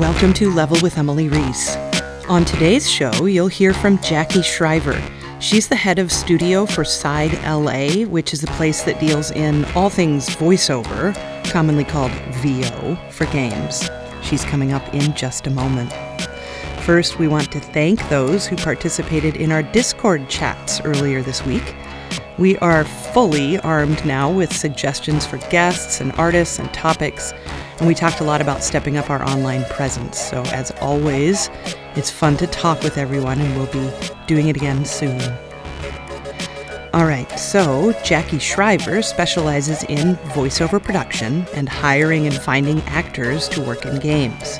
Welcome to Level with Emily Reese. On today's show, you'll hear from Jackie Shriver. She's the head of studio for Side LA, which is a place that deals in all things voiceover, commonly called VO, for games. She's coming up in just a moment. First, we want to thank those who participated in our Discord chats earlier this week. We are fully armed now with suggestions for guests and artists and topics, and we talked a lot about stepping up our online presence. So, as always, it's fun to talk with everyone, and we'll be doing it again soon. All right, so Jackie Shriver specializes in voiceover production and hiring and finding actors to work in games.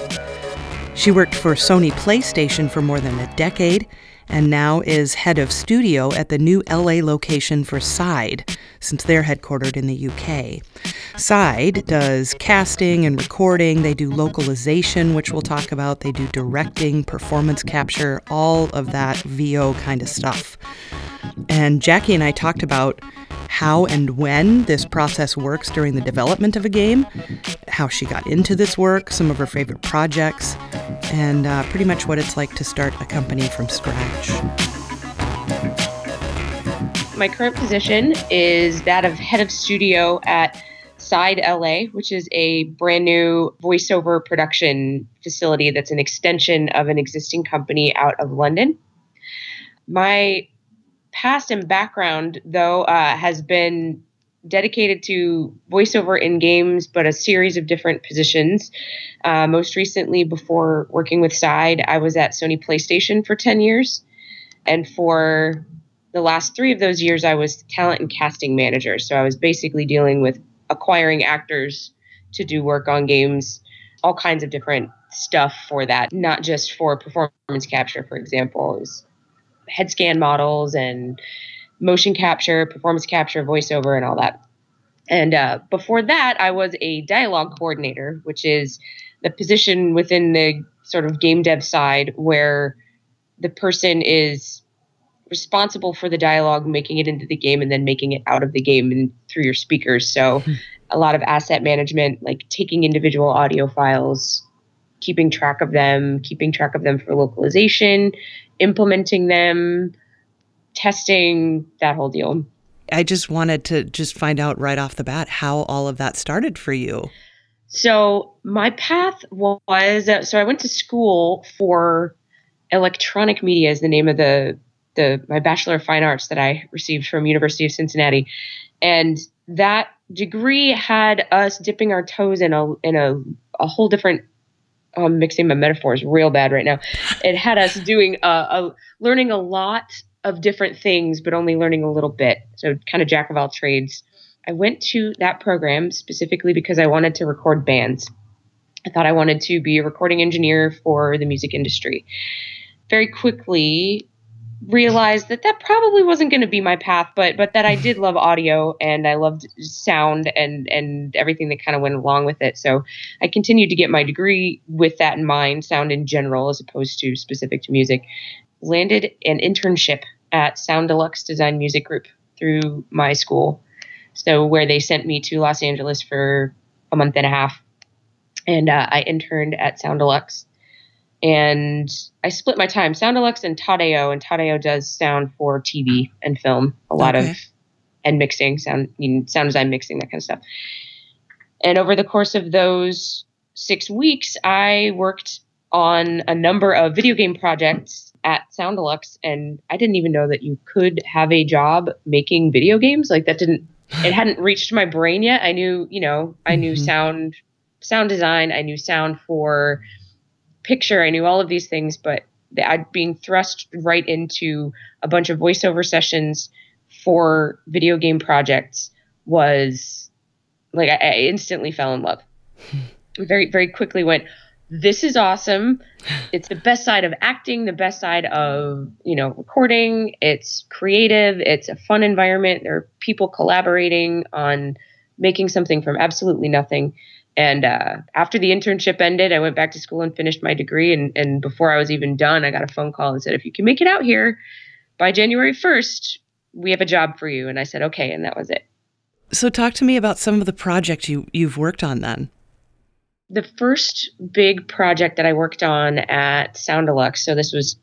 She worked for Sony PlayStation for more than a decade and now is head of studio at the new LA location for Side, since they're headquartered in the UK. Side does casting and recording, they do localization, which we'll talk about, they do directing, performance capture, all of that VO kind of stuff. And Jackie and I talked about how and when this process works during the development of a game, how she got into this work, some of her favorite projects, and uh, pretty much what it's like to start a company from scratch. My current position is that of head of studio at Side LA, which is a brand new voiceover production facility that's an extension of an existing company out of London. My past and background, though, uh, has been dedicated to voiceover in games, but a series of different positions. Uh, most recently, before working with Side, I was at Sony PlayStation for 10 years. And for the last three of those years, I was talent and casting manager. So I was basically dealing with acquiring actors to do work on games, all kinds of different stuff for that, not just for performance capture, for example. Head scan models and motion capture, performance capture, voiceover, and all that. And uh, before that, I was a dialogue coordinator, which is the position within the sort of game dev side where the person is responsible for the dialogue, making it into the game, and then making it out of the game and through your speakers. So, hmm. a lot of asset management, like taking individual audio files, keeping track of them, keeping track of them for localization, implementing them, testing, that whole deal. I just wanted to just find out right off the bat how all of that started for you. So, my path was uh, so I went to school for electronic media is the name of the the my bachelor of fine arts that I received from University of Cincinnati. And that degree had us dipping our toes in a in a, a whole different I'm mixing my metaphors real bad right now. It had us doing a, a learning a lot of different things, but only learning a little bit. So kind of jack of all trades. I went to that program specifically because I wanted to record bands. I thought I wanted to be a recording engineer for the music industry. Very quickly, realized that that probably wasn't going to be my path but but that I did love audio and I loved sound and and everything that kind of went along with it. So I continued to get my degree with that in mind sound in general as opposed to specific to music. Landed an internship at Soundelux Design Music Group through my school. So where they sent me to Los Angeles for a month and a half. And uh, I interned at Soundelux and I split my time. Soundelux and Todd-AO, and Todd-AO does sound for TV and film, a lot okay. of and mixing, sound you know, sound design, mixing, that kind of stuff. And over the course of those six weeks, I worked on a number of video game projects at Soundelux, and I didn't even know that you could have a job making video games. Like that didn't it hadn't reached my brain yet. I knew, you know, I knew mm-hmm. sound sound design, I knew sound for picture. I knew all of these things, but I'd being thrust right into a bunch of voiceover sessions for video game projects was like I, I instantly fell in love. very very quickly went. This is awesome. It's the best side of acting, the best side of you know recording. It's creative. It's a fun environment. There are people collaborating on making something from absolutely nothing. And uh, after the internship ended, I went back to school and finished my degree. And, and before I was even done, I got a phone call and said, if you can make it out here by January 1st, we have a job for you. And I said, okay. And that was it. So talk to me about some of the projects you, you've worked on then. The first big project that I worked on at Soundelux, so this was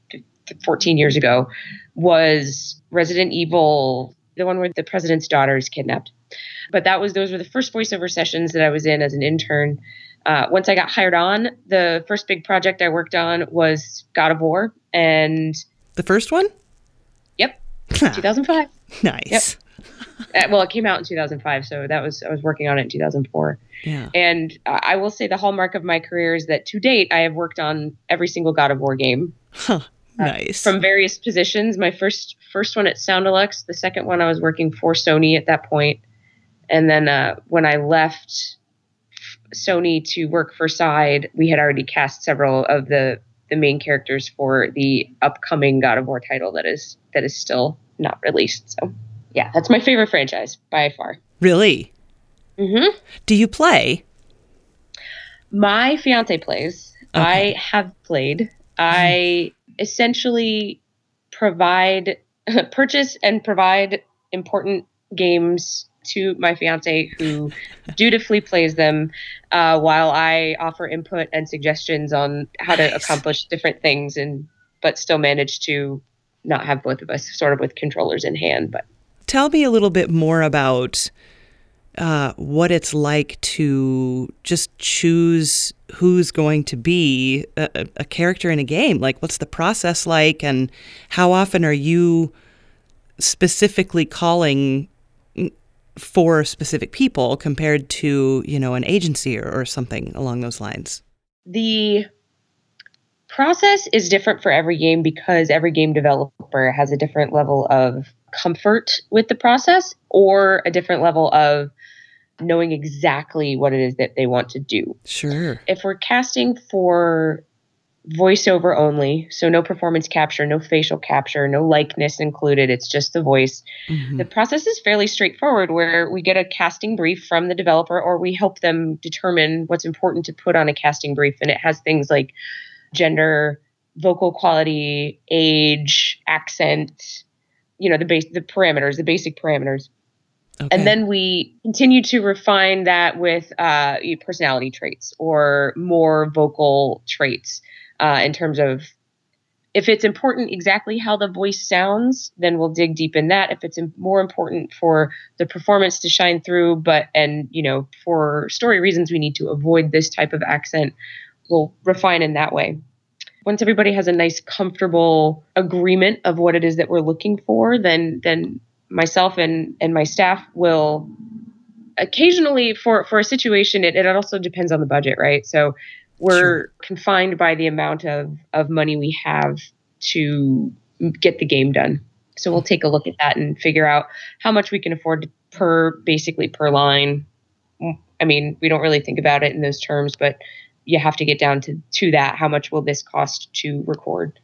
14 years ago, was Resident Evil, the one where the president's daughter is kidnapped. But that was those were the first voiceover sessions that I was in as an intern. Uh, once I got hired on, the first big project I worked on was God of War, and the first one. Yep, 2005. Nice. Yep. Uh, well, it came out in 2005, so that was I was working on it in 2004. Yeah. And I will say the hallmark of my career is that to date I have worked on every single God of War game. Huh. Nice. Uh, from various positions. My first first one at Soundelux. The second one I was working for Sony at that point, and then uh, when I left Sony to work for Side, we had already cast several of the the main characters for the upcoming God of War title that is that is still not released. So yeah, that's my favorite franchise by far. Really? Mm-hmm. Do you play? My fiance plays. Okay. I have played. I essentially provide, purchase, and provide important games to my fiance who dutifully plays them uh, while I offer input and suggestions on how nice. to accomplish different things and but still manage to not have both of us sort of with controllers in hand but tell me a little bit more about uh, what it's like to just choose who's going to be a, a, character in a game. Like, what's the process like, and how often are you specifically calling for specific people compared to, you know, an agency or, or something along those lines? The process is different for every game because every game developer has a different level of comfort with the process or a different level of knowing exactly what it is that they want to do. Sure. If we're casting for voiceover only, so no performance capture, no facial capture, no likeness included, it's just the voice. Mm-hmm. The process is fairly straightforward where we get a casting brief from the developer or we help them determine what's important to put on a casting brief and it has things like gender, vocal quality, age, accent, you know the base the parameters the basic parameters okay. and then we continue to refine that with uh, personality traits or more vocal traits uh, in terms of if it's important exactly how the voice sounds then we'll dig deep in that. If it's more important for the performance to shine through but and you know for story reasons we need to avoid this type of accent we'll refine in that way. Once everybody has a nice comfortable agreement of what it is that we're looking for then then myself and and my staff will occasionally for for a situation it, it also depends on the budget right? So we're sure. confined by the amount of of money we have to get the game done. So we'll take a look at that and figure out how much we can afford per basically per line. I mean we don't really think about it in those terms but you have to get down to to that. How much will this cost to record?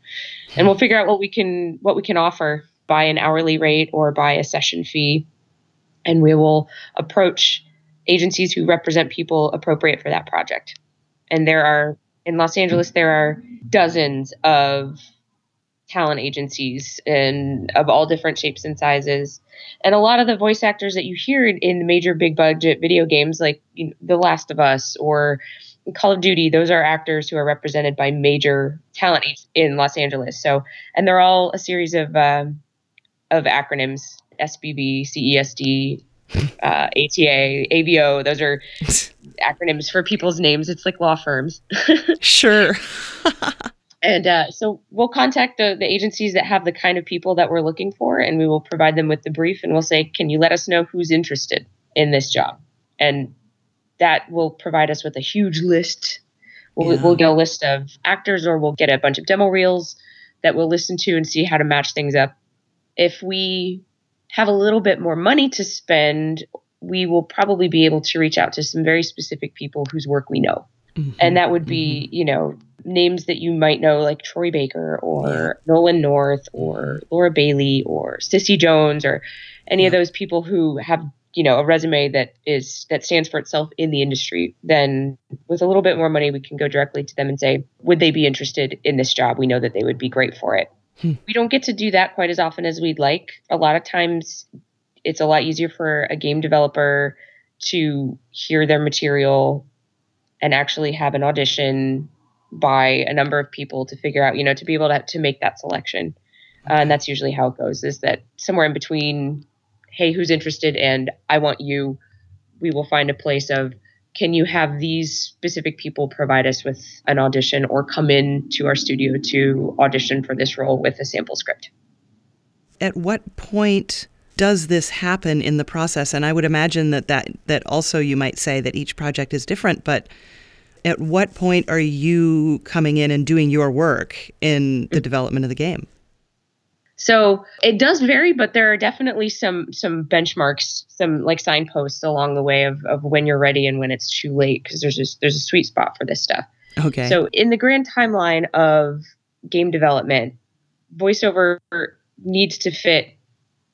And we'll figure out what we can what we can offer by an hourly rate or by a session fee. And we will approach agencies who represent people appropriate for that project and there are in Los Angeles there are dozens of talent agencies and of all different shapes and sizes and a lot of the voice actors that you hear in, the major big budget video games like you know, The Last of Us or Call of Duty, those are actors who are represented by major talent in Los Angeles. So, and they're all a series of um, of acronyms: SBB, CESD, uh, ATA, AVO. Those are acronyms for people's names. It's like law firms. sure. and uh, so we'll contact the, the agencies that have the kind of people that we're looking for, and we will provide them with the brief, and we'll say, "Can you let us know who's interested in this job?" And that will provide us with a huge list. We'll, yeah. we'll get a list of actors or we'll get a bunch of demo reels that we'll listen to and see how to match things up. If we have a little bit more money to spend, we will probably be able to reach out to some very specific people whose work we know. Mm-hmm. And that would be, mm-hmm. you know, names that you might know, like Troy Baker or yeah. Nolan North or Laura Bailey or Cissy Jones or any yeah. of those people who have you know a resume that is that stands for itself in the industry then with a little bit more money we can go directly to them and say would they be interested in this job we know that they would be great for it hmm. we don't get to do that quite as often as we'd like a lot of times it's a lot easier for a game developer to hear their material and actually have an audition by a number of people to figure out, you know, to be able to, to make that selection. Uh, and that's usually how it goes is that somewhere in between, hey, who's interested and I want you, we will find a place of can you have these specific people provide us with an audition or come in to our studio to audition for this role with a sample script? At what point does this happen in the process? And I would imagine that that, that also you might say that each project is different, but at what point are you coming in and doing your work in the mm-hmm. development of the game? So it does vary, but there are definitely some some benchmarks, some like signposts along the way of, of when you're ready and when it's too late, because there's just, there's a sweet spot for this stuff. Okay. So in the grand timeline of game development, voiceover needs to fit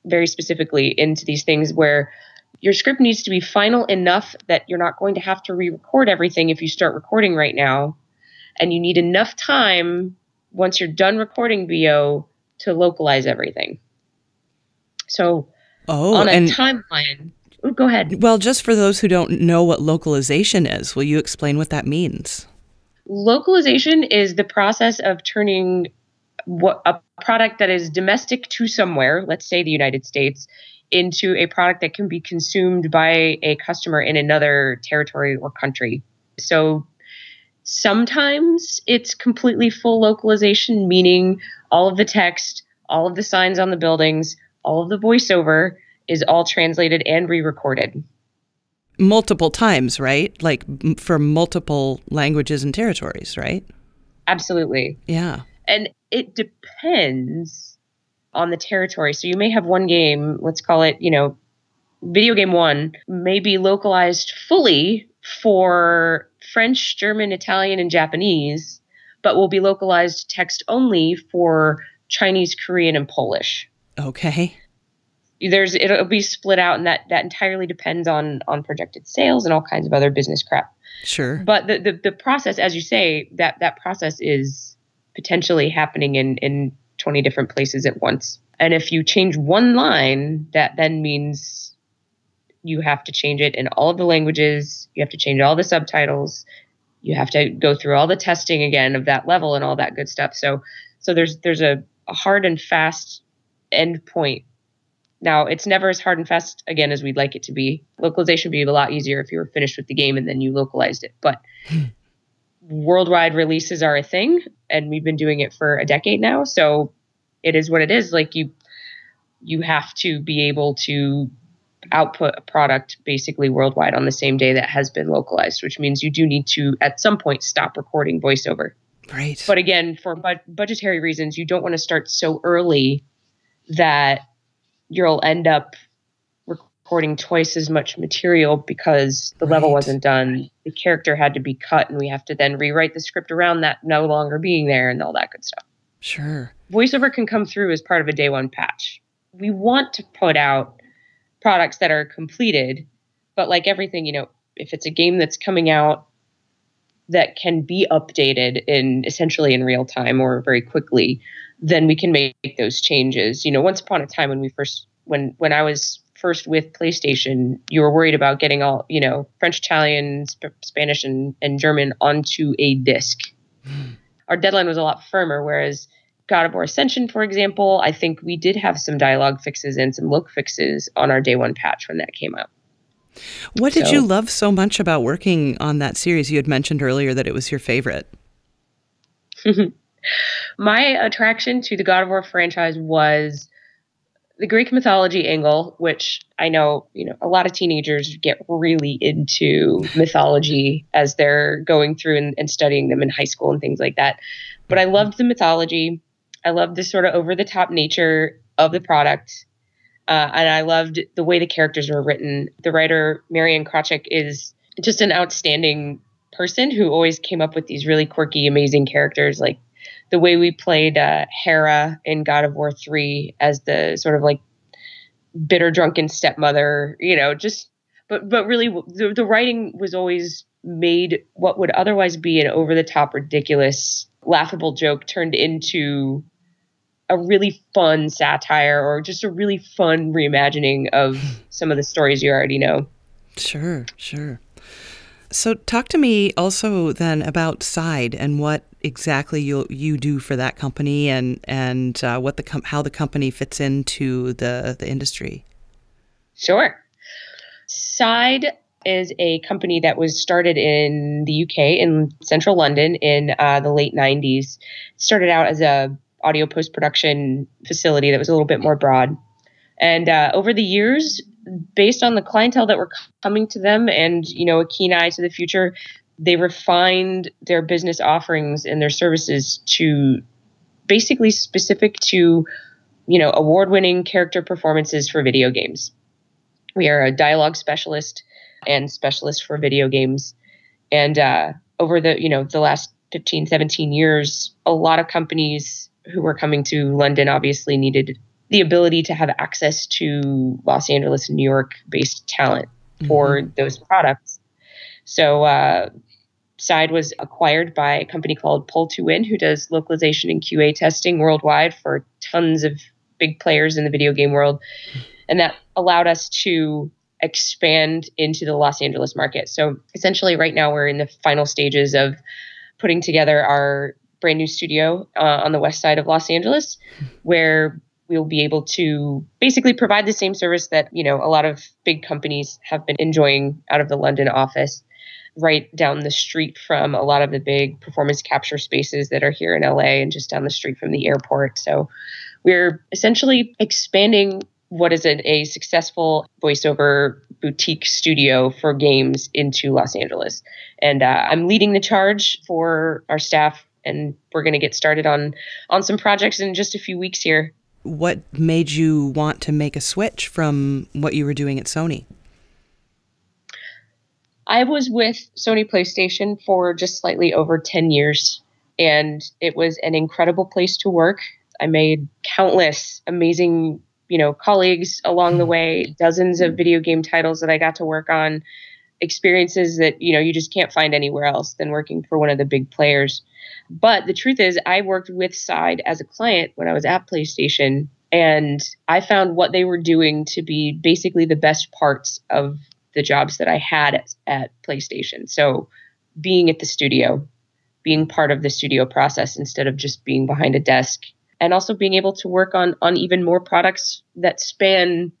very specifically into these things where your script needs to be final enough that you're not going to have to re-record everything if you start recording right now, and you need enough time once you're done recording VO to localize everything. So oh, on a timeline, oh, go ahead. Well, just for those who don't know what localization is, will you explain what that means? Localization is the process of turning what a product that is domestic to somewhere, let's say the United States, into a product that can be consumed by a customer in another territory or country. So sometimes it's completely full localization, meaning all of the text, all of the signs on the buildings, all of the voiceover is all translated and re recorded. Multiple times, right? Like for multiple languages and territories, right? Absolutely. Yeah. And it depends on the territory. So you may have one game, let's call it, you know, video game one, may be localized fully for French, German, Italian, and Japanese but will be localized text only for Chinese, Korean, and Polish. Okay. There's it'll be split out, and that that entirely depends on on projected sales and all kinds of other business crap. Sure. But the the, the process, as you say, that that process is potentially happening in in 20 different places at once. And if you change one line, that then means you have to change it in all of the languages. You have to change all the subtitles you have to go through all the testing again of that level and all that good stuff. So so there's there's a, a hard and fast end point. Now it's never as hard and fast again as we'd like it to be. Localization would be a lot easier if you were finished with the game and then you localized it. But worldwide releases are a thing and we've been doing it for a decade now. So it is what it is. Like you you have to be able to output a product basically worldwide on the same day that has been localized, which means you do need to at some point stop recording voiceover. Right. But again, for bu- budgetary reasons, you don't want to start so early that you'll end up recording twice as much material because the right. level wasn't done. The character had to be cut, and we have to then rewrite the script around that no longer being there and all that good stuff. Sure. Voiceover can come through as part of a day one patch. We want to put out products that are completed. But like everything, you know, if it's a game that's coming out that can be updated in essentially in real time or very quickly, then we can make those changes. You know, once upon a time when we first when when I was first with PlayStation, you were worried about getting all, you know, French, Italian, Sp- Spanish and and German onto a disc. Hmm. Our deadline was a lot firmer whereas God of War Ascension, for example, I think we did have some dialogue fixes and some look fixes on our day one patch when that came out. What did so, you love so much about working on that series? You had mentioned earlier that it was your favorite. My attraction to the God of War franchise was the Greek mythology angle, which I know, you know, a lot of teenagers get really into mythology as they're going through and, and studying them in high school and things like that. But I loved the mythology. I loved the sort of over the top nature of the product. Uh, and I loved the way the characters were written. The writer, Marianne Krawczyk, is just an outstanding person who always came up with these really quirky, amazing characters. Like the way we played uh, Hera in God of War 3 as the sort of like bitter, drunken stepmother, you know, just, but, but really the, the writing was always made what would otherwise be an over the top, ridiculous, laughable joke turned into a really fun satire or just a really fun reimagining of some of the stories you already know. Sure, sure. So, talk to me also then about Side and what exactly you you do for that company, and and uh, what the com- how the company fits into the the industry. Sure. Side is a company that was started in the UK in central London in uh, the late 90s. It started out as a audio post production facility that was a little bit more broad, and uh, over the years, based on the clientele that were coming to them and you know a keen eye to the future they refined their business offerings and their services to basically specific to you know award-winning character performances for video games. We are a dialogue specialist and specialist for video games. And uh, over the you know the last 15 17 years a lot of companies who were coming to london obviously needed the ability to have access to Los Angeles and New York based talent for mm-hmm. those products. So, uh, Side was acquired by a company called Pole To Win, who does localization and QA testing worldwide for tons of big players in the video game world. And that allowed us to expand into the Los Angeles market. So, essentially, right now we're in the final stages of putting together our brand new studio uh, on the west side of Los Angeles, where we'll be able to basically provide the same service that you know a lot of big companies have been enjoying out of the London office right down the street from a lot of the big performance capture spaces that are here in LA and just down the street from the airport. So we're essentially expanding what is a, a successful voiceover boutique studio for games into Los Angeles. And uh, I'm leading the charge for our staff and we're going to get started on on some projects in just a few weeks here what made you want to make a switch from what you were doing at Sony? I was with Sony PlayStation for just slightly over 10 years, and it was an incredible place to work. I made countless amazing, you know, colleagues along the hmm. way, dozens of video game titles that I got to work on, experiences that, you know, you just can't find anywhere else than working for one of the big players. But the truth is, I worked with Side as a client when I was at PlayStation, and I found what they were doing to be basically the best parts of the jobs that I had at, at PlayStation. So, being at the studio, being part of the studio process instead of just being behind a desk, and also being able to work on on even more products that span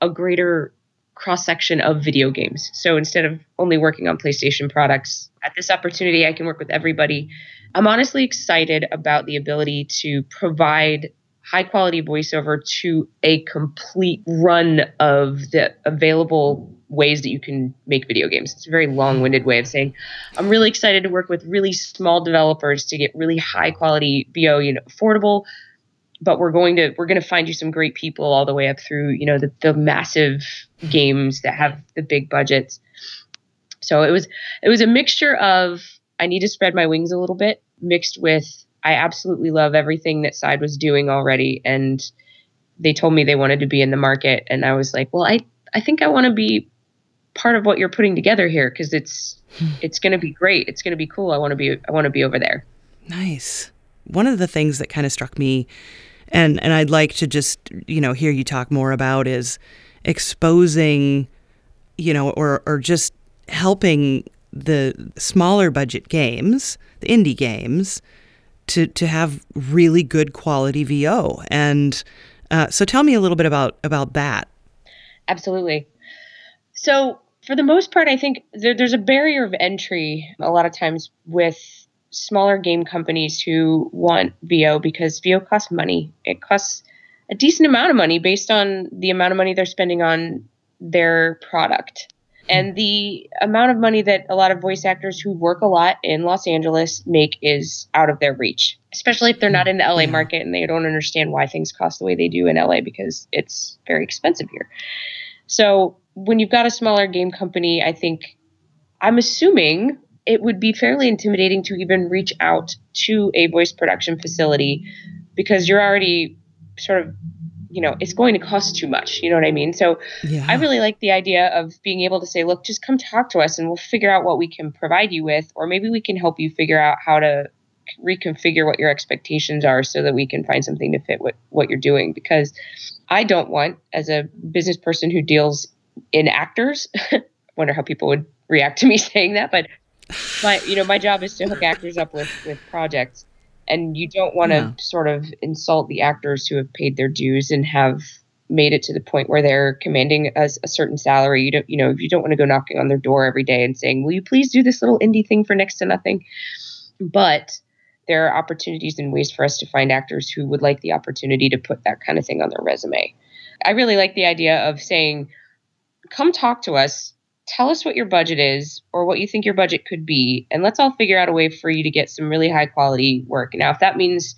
a greater cross section of video games. So instead of only working on PlayStation products, at this opportunity, I can work with everybody I'm honestly excited about the ability to provide high quality voiceover to a complete run of the available ways that you can make video games. It's a very long winded way of saying I'm really excited to work with really small developers to get really high quality VO, you know, affordable. But we're going to we're going to find you some great people all the way up through you know the, the massive games that have the big budgets. So it was it was a mixture of I need to spread my wings a little bit, mixed with I absolutely love everything that Side was doing already. And they told me they wanted to be in the market. And I was like, well, I, I think I want to be part of what you're putting together here because it's hmm. it's going to be great. It's going to be cool. I want to be I want to be over there. Nice. One of the things that kind of struck me and and I'd like to just, you know, hear you talk more about is exposing you know or or just helping the smaller budget games, the indie games, to to have really good quality VO. And uh, so, tell me a little bit about about that. Absolutely. So, for the most part, I think there, there's a barrier of entry a lot of times with smaller game companies who want VO because VO costs money. It costs a decent amount of money based on the amount of money they're spending on their product hmm. and the amount of money that a lot of voice actors who work a lot in Los Angeles make is out of their reach, especially if they're not in the LA hmm. market and they don't understand why things cost the way they do in LA because it's very expensive here. So when you've got a smaller game company, I think I'm assuming it would be fairly intimidating to even reach out to a voice production facility because you're already sort of you know, it's going to cost too much. You know what I mean? So yeah. I really like the idea of being able to say, look, just come talk to us and we'll figure out what we can provide you with, or maybe we can help you figure out how to reconfigure what your expectations are so that we can find something to fit what, what you're doing. Because I don't want, as a business person who deals in actors wonder how people would react to me saying that, but my you know my job is to hook actors up with with projects, and you don't want to yeah. sort of insult the actors who have paid their dues and have made it to the point where they're commanding a, a certain salary. You don't you know you don't want to go knocking on their door every day and saying, "Will you please do this little indie thing for next to nothing?" But there are opportunities and ways for us to find actors who would like the opportunity to put that kind of thing on their resume. I really like the idea of saying, come talk to us, tell us what your budget is or what you think your budget could be, and let's all figure out a way for you to get some really high quality work. Now, if that means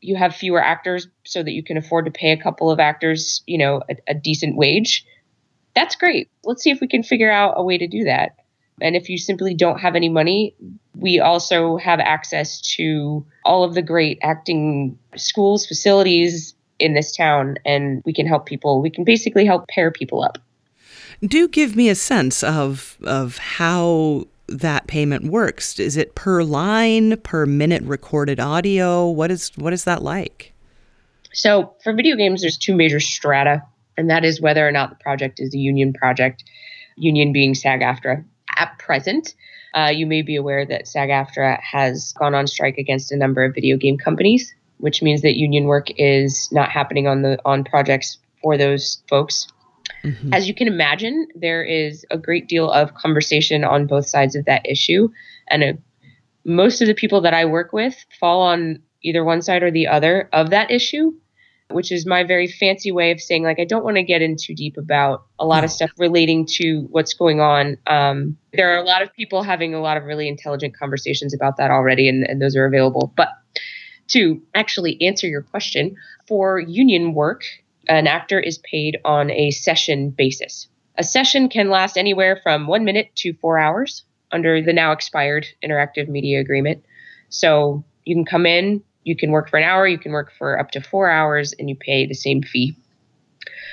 you have fewer actors so that you can afford to pay a couple of actors, you know, a, a decent wage, that's great. Let's see if we can figure out a way to do that. And if you simply don't have any money, we also have access to all of the great acting schools, facilities in this town, and we can help people. We can basically help pair people up. Do give me a sense of of how that payment works. Is it per line, per minute recorded audio? What is what is that like? So for video games, there's two major strata, and that is whether or not the project is a union project, union being SAG-AFTRA at present. Uh, you may be aware that SAG AFTRA has gone on strike against a number of video game companies, which means that union work is not happening on the on projects for those folks. Mm-hmm. As you can imagine, there is a great deal of conversation on both sides of that issue, and a, most of the people that I work with fall on either one side or the other of that issue which is my very fancy way of saying like I don't want to get in too deep about a lot of stuff relating to what's going on. Um, there are a lot of people having a lot of really intelligent conversations about that already, and, and those are available. But to actually answer your question, for union work, an actor is paid on a session basis. A session can last anywhere from one minute to four hours under the now expired interactive media agreement. So you can come in, you can work for an hour, you can work for up to four hours, and you pay the same fee.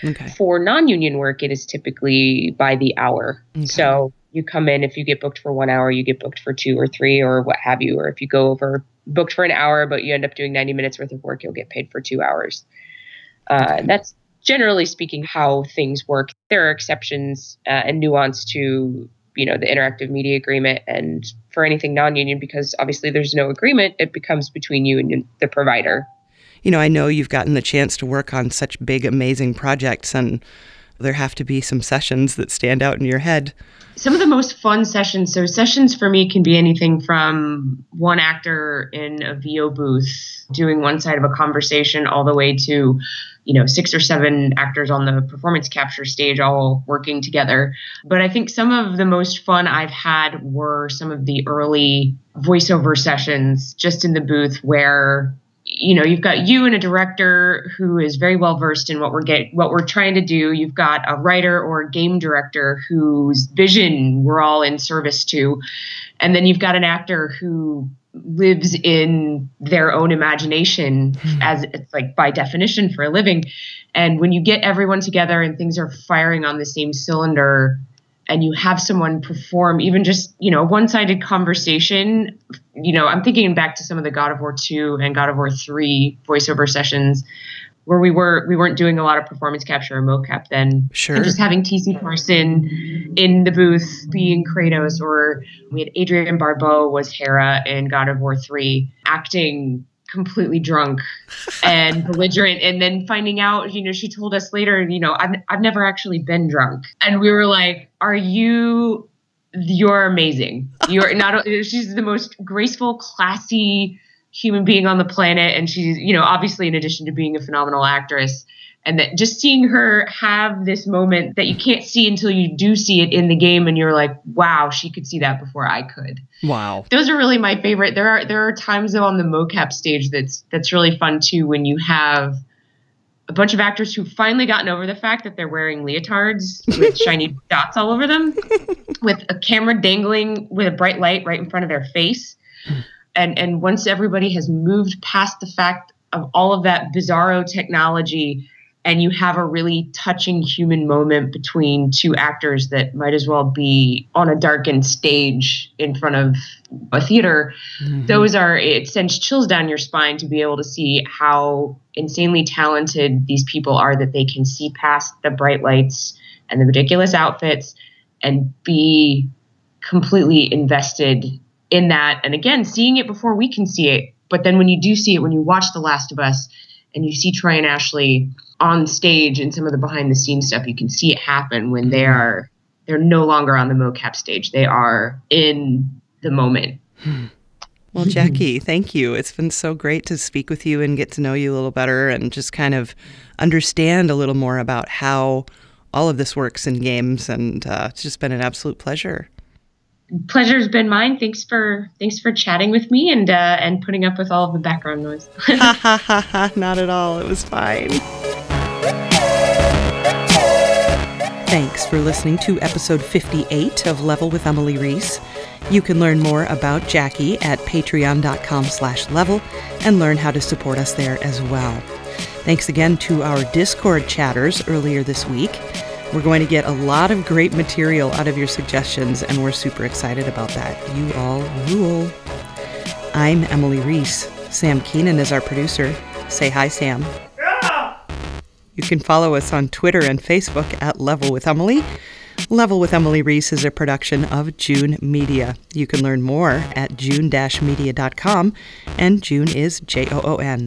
Okay. For non union work, it is typically by the hour. Okay. So you come in, if you get booked for one hour, you get booked for two or three or what have you. Or if you go over booked for an hour, but you end up doing 90 minutes worth of work, you'll get paid for two hours. Uh. That's generally speaking how things work. There are exceptions uh, and nuance to you know the interactive media agreement and for anything non-union because obviously there's no agreement it becomes between you and the provider you know i know you've gotten the chance to work on such big amazing projects and there have to be some sessions that stand out in your head some of the most fun sessions so sessions for me can be anything from one actor in a vo booth doing one side of a conversation all the way to you know six or seven actors on the performance capture stage all working together. But i think some of the most fun i've had were some of the early voiceover sessions just in the booth where you know you've got you and a director who is very well versed in what we're get what we're trying to do. You've got a writer or a game director whose vision we're all in service to. And then you've got an actor who lives in their own imagination mm-hmm. as it's like by definition for a living and when you get everyone together and things are firing on the same cylinder and you have someone perform even just you know one-sided conversation you know i'm thinking back to some of the god of war 2 and god of war 3 voiceover sessions where we were we weren't doing a lot of performance capture or mocap then. Sure. And just having TC Carson in the booth being Kratos, or we had Adrienne Barbeau was Hera in God of War three acting completely drunk and belligerent and then finding out you know she told us later you know I've, I've never actually been drunk and we were like are you you're amazing you're not she's the most graceful classy human being on the planet and she's you know obviously in addition to being a phenomenal actress and that just seeing her have this moment that you can't see until you do see it in the game and you're like wow she could see that before i could. Wow. Those are really my favorite. There are there are times though on the mocap stage that's that's really fun too when you have a bunch of actors who've finally gotten over the fact that they're wearing leotards with shiny dots all over them with a camera dangling with a bright light right in front of their face hmm. And and once everybody has moved past the fact of all of that bizarro technology and you have a really touching human moment between two actors that might as well be on a darkened stage in front of a theater mm-hmm. those are it sends chills down your spine to be able to see how insanely talented these people are that they can see past the bright lights and the ridiculous outfits and be completely invested in that. And again, seeing it before we can see it. But then when you do see it, when you watch The Last of Us and you see Troy and Ashley on stage and some of the behind the scenes stuff, you can see it happen when they are they're no longer on the mocap stage. They are in the moment. Well, Jackie, thank you. It's been so great to speak with you and get to know you a little better and just kind of understand a little more about how all of this works in games. And uh, it's just been an absolute pleasure. Pleasure's been mine. Thanks for thanks for chatting with me and uh, and putting up with all of the background noise. ha ha ha ha! Not at all. It was fine. Thanks for listening to episode 58 of Level with Emily Reese. You can learn more about Jackie at patreon.com slash level and learn how to support us there as well. Thanks again to our Discord chatters earlier this week. We're going to get a lot of great material out of your suggestions, and we're super excited about that. You all rule. I'm Emily Reese. Sam Keenan is our producer. Say hi, Sam. You can follow us on Twitter and Facebook at Level with Emily. Level with Emily Reese is a production of Joon Media. You can learn more at joon-media.com, and Joon is J O O N.